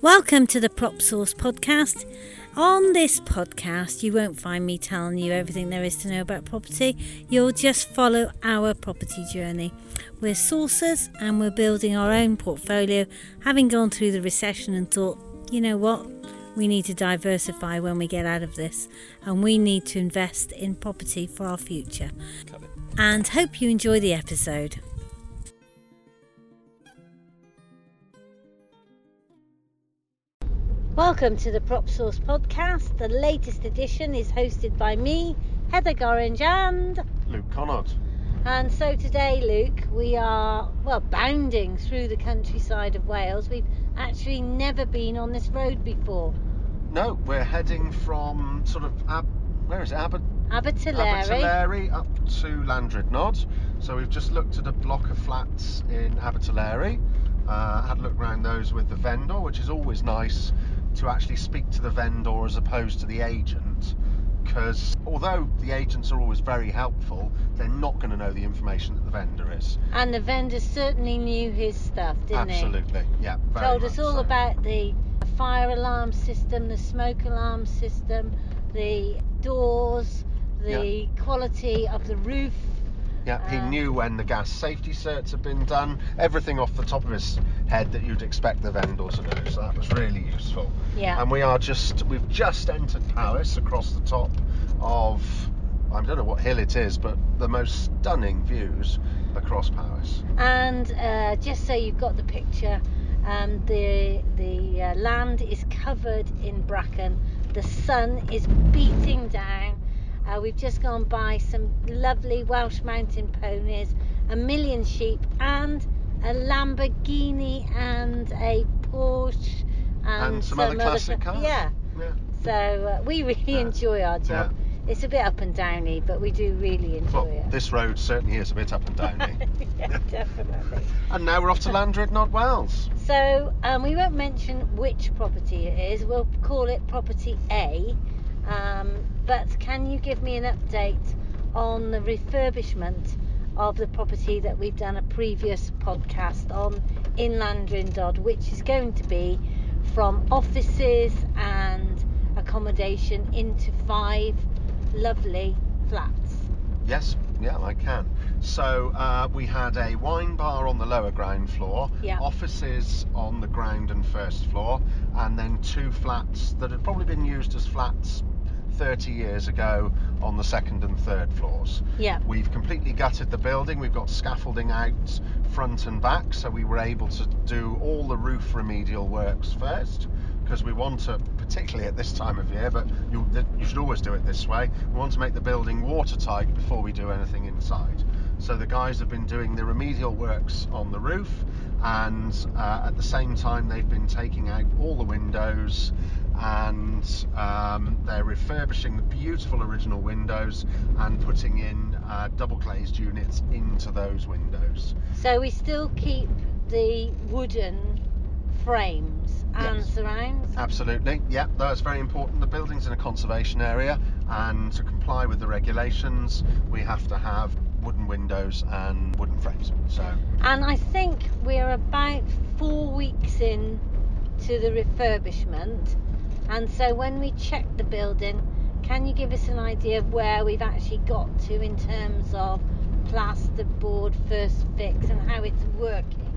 Welcome to the Prop Source podcast. On this podcast, you won't find me telling you everything there is to know about property. You'll just follow our property journey. We're sourcers and we're building our own portfolio, having gone through the recession and thought, you know what? We need to diversify when we get out of this, and we need to invest in property for our future. And hope you enjoy the episode. Welcome to the Prop Source podcast. The latest edition is hosted by me, Heather Gorringe, and Luke Connaught. and so today, Luke, we are well bounding through the countryside of Wales. We've actually never been on this road before. No, we're heading from sort of Ab- where is it? Abbot Abertillery. Abertillery up to Llandrindod. So we've just looked at a block of flats in Abertillery. Uh, had a look around those with the vendor, which is always nice to actually speak to the vendor as opposed to the agent. Because although the agents are always very helpful, they're not going to know the information that the vendor is. And the vendor certainly knew his stuff, didn't he? Absolutely, yeah. Told us all so. about the fire alarm system, the smoke alarm system, the doors, the quality of the roof. Yeah, he Uh, knew when the gas safety certs had been done, everything off the top of his head that you'd expect the vendor to know. So that was really useful. Yeah. And we are just, we've just entered Powys across the top of, I don't know what hill it is, but the most stunning views across Powys. And uh, just so you've got the picture, um, the the uh, land is covered in bracken. The sun is beating down. Uh, we've just gone by some lovely Welsh mountain ponies, a million sheep, and a Lamborghini and a Porsche and, And some other classic ca- cars. Yeah. Yeah. So uh, we really Yeah. enjoy our job. It's a bit up and downy, but we do really enjoy Well, it. this road certainly is a bit up and downy. yeah, definitely. and now we're off to Llandrindod Wells. So um, we won't mention which property it is. We'll call it Property A. Um, but can you give me an update on the refurbishment of the property that we've done a previous podcast on in Llandrindod, which is going to be from offices and accommodation into five lovely flats. Yes, yeah, I can. So uh, we had a wine bar on the lower ground floor, Yeah. offices on the ground and first floor, and then two flats that had probably been used as flats 30 years ago on the second and third floors. Yeah. We've completely gutted the building. We've got scaffolding out front and back, so we were able to do all the roof remedial works first because we want to, particularly at this time of year, but you, you should always do it this way. We want to make the building watertight before we do anything inside. So the guys have been doing the remedial works on the roof, and uh, at the same time they've been taking out all the windows and um, they're refurbishing the beautiful original windows and putting in uh, double glazed units into those windows. So we still keep the wooden frames and Yes. surrounds. Absolutely, yeah, that's very important. The building's in a conservation area, and to comply with the regulations, we have to have wooden windows and wooden frames. So, And I think we're about four weeks in to the refurbishment. And so when we check the building, can you give us an idea of where we've actually got to in terms of plasterboard first fix and how it's working?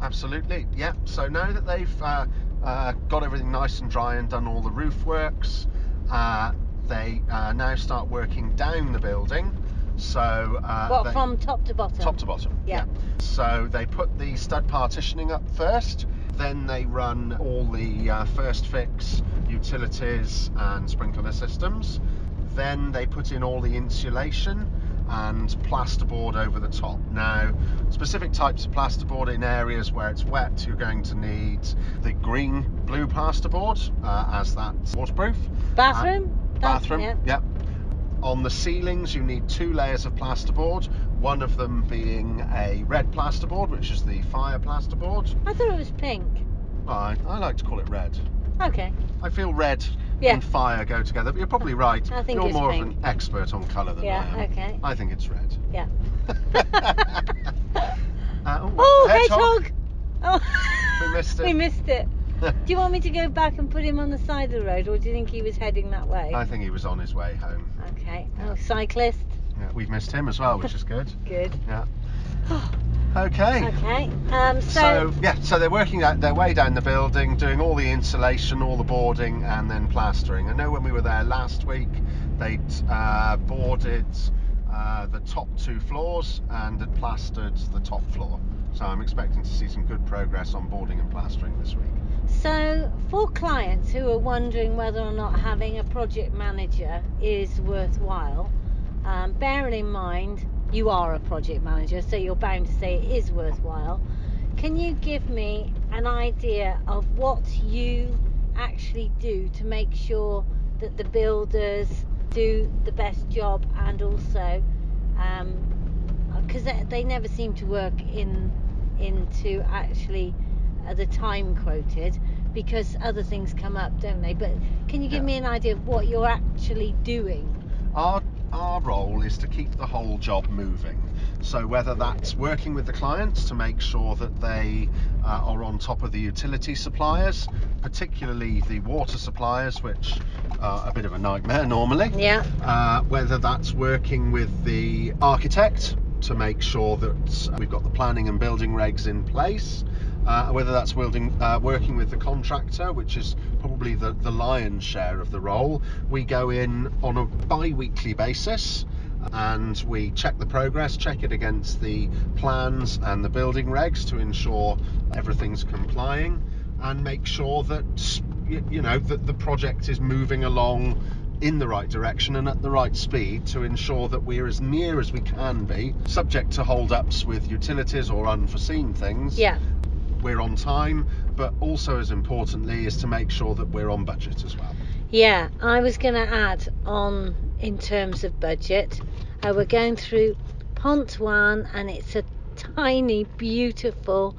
Absolutely, yeah. So now that they've uh, uh, got everything nice and dry and done all the roof works, uh, they uh, now start working down the building. So uh, what they- from top to bottom? top to bottom. Yeah. So they put the stud partitioning up first, then they run all the uh, first fix utilities and sprinkler systems. Then they put in all the insulation and plasterboard over the top. Now, specific types of plasterboard in areas where it's wet, you're going to need the green blue plasterboard uh, as that's waterproof. Bathroom? Uh, bathroom, Yeah. yep. On the ceilings, you need two layers of plasterboard. One of them being a red plasterboard, which is the fire plasterboard. I thought it was pink. I, I like to call it red. Okay. I feel red Yeah. and fire go together. But you're probably right. I think you're more pink. of an expert on colour than Yeah, I am. okay. I think it's red. Yeah. Uh, Oh, hedgehog. hedgehog! Oh, We missed it. we missed it. Do you want me to go back and put him on the side of the road, or do you think he was heading that way? I think he was on his way home. Okay. Oh, cyclist. Yeah, we've missed him as well, which is good. Good. Yeah. Okay. Okay. Um. So. So yeah, so they're working out their way down the building, doing all the insulation, all the boarding, and then plastering. I know when we were there last week, they'd uh, boarded uh, the top two floors and had plastered the top floor. So I'm expecting to see some good progress on boarding and plastering this week. So, for clients who are wondering whether or not having a project manager is worthwhile, um, bearing in mind you are a project manager, so you're bound to say it is worthwhile. Can you give me an idea of what you actually do to make sure that the builders do the best job and also because they, they never seem to work in into actually uh, the time quoted because other things come up, don't they? But can you give Yeah. me an idea of what you're actually doing? Our our role is to keep the whole job moving. So whether that's working with the clients to make sure that they uh, are on top of the utility suppliers, particularly the water suppliers, which are a bit of a nightmare normally. Yeah. Uh, whether that's working with the architect to make sure that we've got the planning and building regs in place, uh, whether that's building, uh, working with the contractor, which is probably the, the lion's share of the role. We go in on a bi weekly basis and we check the progress, check it against the plans and the building regs to ensure everything's complying and make sure that you know that the project is moving along in the right direction and at the right speed to ensure that we're as near as we can be subject to hold-ups with utilities or unforeseen things Yeah. We're on time but also as importantly is to make sure that we're on budget as well Yeah, I was going to add on in terms of budget. Uh, we're going through Pont and it's a tiny, beautiful,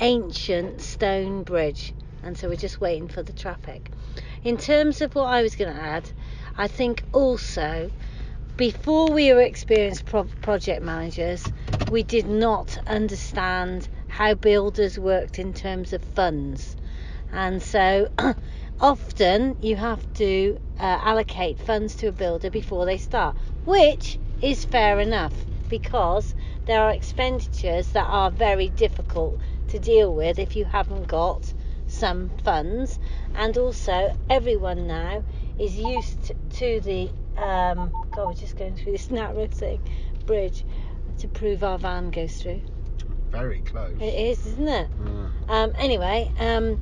ancient stone bridge, and so we're just waiting for the traffic. In terms of what I was going to add, I think also before we were experienced pro- project managers, we did not understand how builders worked in terms of funds. And so often you have to uh, allocate funds to a builder before they start, which is fair enough because there are expenditures that are very difficult to deal with if you haven't got some funds. And also, everyone now is used to the um, God, we're just going through this narrow thing bridge to prove our van goes through. Very close It is, isn't it? Mm. Um, anyway, um,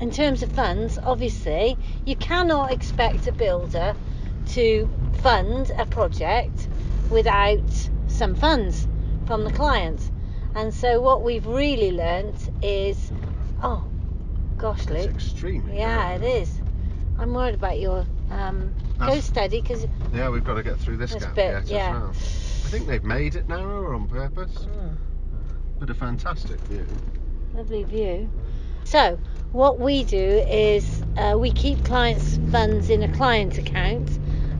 in terms of funds, obviously, you cannot expect a builder to fund a project without some funds from the client. And so, what we've really learnt is oh, gosh, Luke. it's extremely Yeah, narrow. it is. I'm worried about your. Um, go steady because. yeah we've got to get through this This gap bit, yet yeah. as well I think they've made it narrower on purpose Mm. But a fantastic view Lovely view. So, what we do is uh, we keep clients' funds in a client account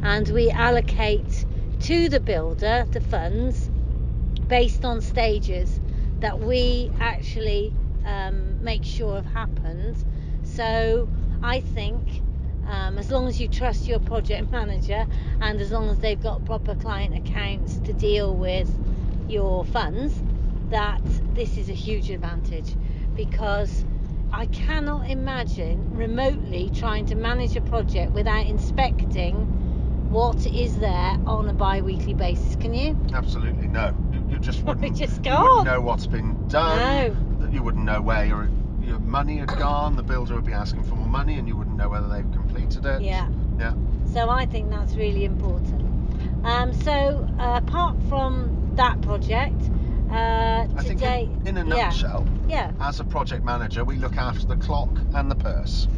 and we allocate to the builder the funds based on stages that we actually um, make sure have happened. So, I think um, as long as you trust your project manager and as long as they've got proper client accounts to deal with your funds, that this is a huge advantage because I cannot imagine remotely trying to manage a project without inspecting what is there on a bi weekly basis. Can you? Absolutely no. You, you just wouldn't. just you wouldn't know what's been done. No. You wouldn't know where your your money had gone. The builder would be asking for more money, and you wouldn't know whether they've completed it. Yeah. Yeah. So I think that's really important. Um, so uh, apart from that project, uh, I think in, in a yeah, nutshell, yeah, as a project manager, we look after the clock and the purse.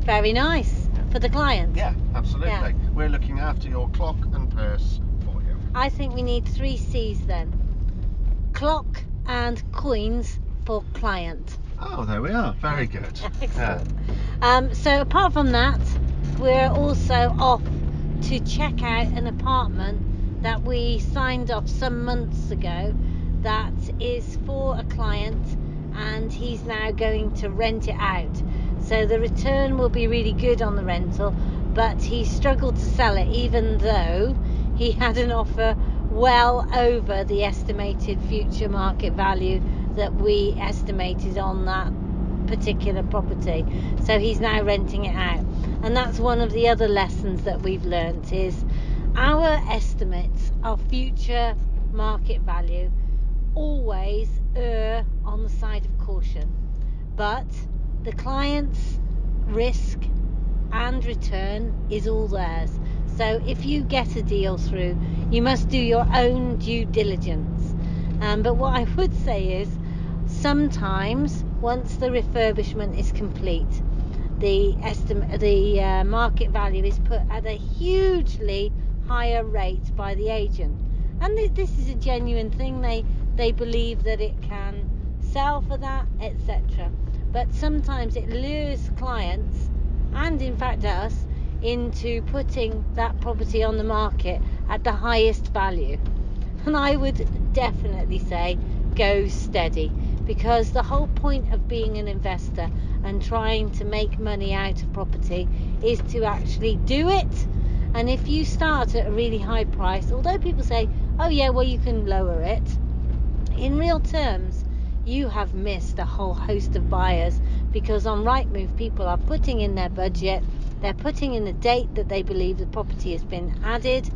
very nice for the client. Yeah, absolutely. Yeah. We're looking after your clock and purse for you. I think we need three C's then: clock and coins for client. Oh, there we are. Very good. Yeah. Excellent. Um, so apart from that, we're also off to check out an apartment that we signed off some months ago that is for a client and he's now going to rent it out. So the return will be really good on the rental, but he struggled to sell it even though he had an offer well over the estimated future market value that we estimated on that particular property. So he's now renting it out. And that's one of the other lessons that we've learnt is our estimates of future market value always err on the side of caution. But the client's risk and return is all theirs. So if you get a deal through, you must do your own due diligence. Um, but what I would say is sometimes once the refurbishment is complete, the estimate, the uh, market value is put at a hugely higher rate by the agent, and th- this is a genuine thing. They they believe that it can sell for that, etc. But sometimes it lures clients, and in fact us, into putting that property on the market at the highest value. And I would definitely say go steady because the whole point of being an investor and trying to make money out of property is to actually do it. And if you start at a really high price, although people say, oh yeah, well, you can lower it, in real terms, you have missed a whole host of buyers because on Rightmove, people are putting in their budget, they're putting in the date that they believe the property has been added.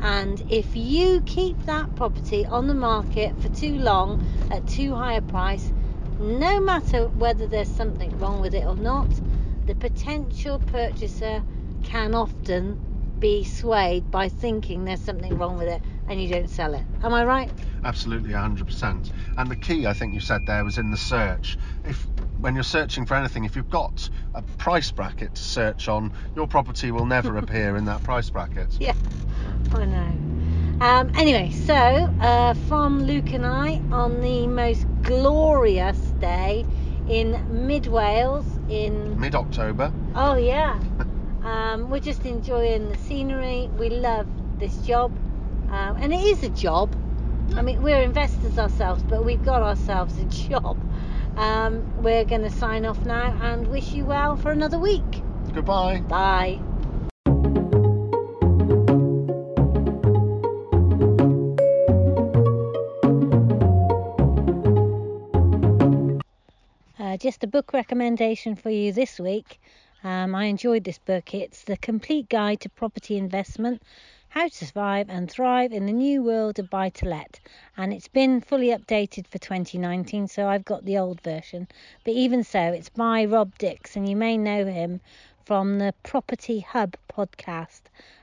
And if you keep that property on the market for too long at too high a price, no matter whether there's something wrong with it or not, the potential purchaser can often be swayed by thinking there's something wrong with it and you don't sell it. Am I right? Absolutely, 100%. And the key, I think you said there, was in the search. If when you're searching for anything, if you've got a price bracket to search on, your property will never appear in that price bracket. Yeah, I know. Um, anyway, so uh, from Luke and I on the most glorious day in mid Wales in Mid October. Oh yeah. um, we're just enjoying the scenery. We love this job, um, and it is a job. I mean, we're investors ourselves, but we've got ourselves a job. Um, we're going to sign off now and wish you well for another week. Goodbye. Bye. Uh, just a book recommendation for you this week. Um, I enjoyed this book. It's The Complete Guide to Property Investment How to Survive and Thrive in the New World of Buy to Let. And it's been fully updated for 2019, so I've got the old version. But even so, it's by Rob Dix, and you may know him from the Property Hub podcast.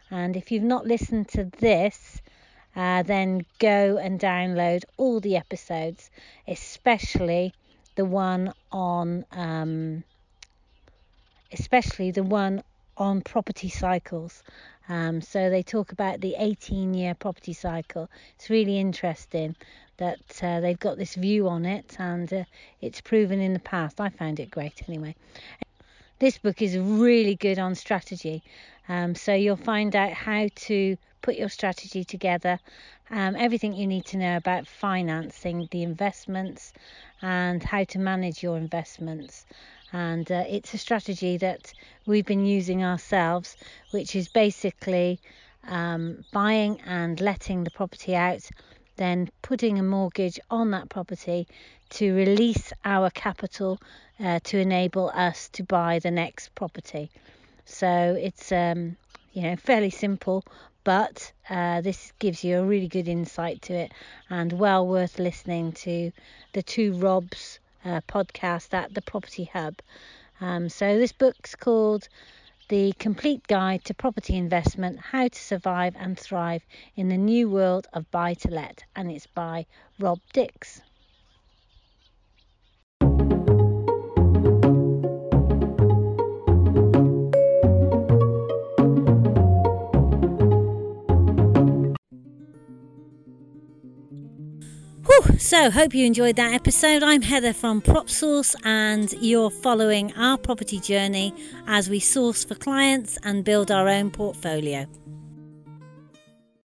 And if you've not listened to this, uh, then go and download all the episodes, especially the one on um, especially the one on property cycles. Um, so they talk about the 18 year property cycle. It's really interesting that uh, they've got this view on it and uh, it's proven in the past. I found it great anyway. This book is really good on strategy. Um, so you'll find out how to put your strategy together, um, everything you need to know about financing the investments and how to manage your investments. And uh, it's a strategy that we've been using ourselves, which is basically um, buying and letting the property out, then putting a mortgage on that property to release our capital uh, to enable us to buy the next property. So it's um, you know fairly simple, but uh, this gives you a really good insight to it and well worth listening to the two Robs uh, podcast at the Property Hub. Um, so this book's called The Complete Guide to Property Investment: How to Survive and Thrive in the New World of Buy to Let, and it's by Rob Dix. So, hope you enjoyed that episode. I'm Heather from PropSource, and you're following our property journey as we source for clients and build our own portfolio.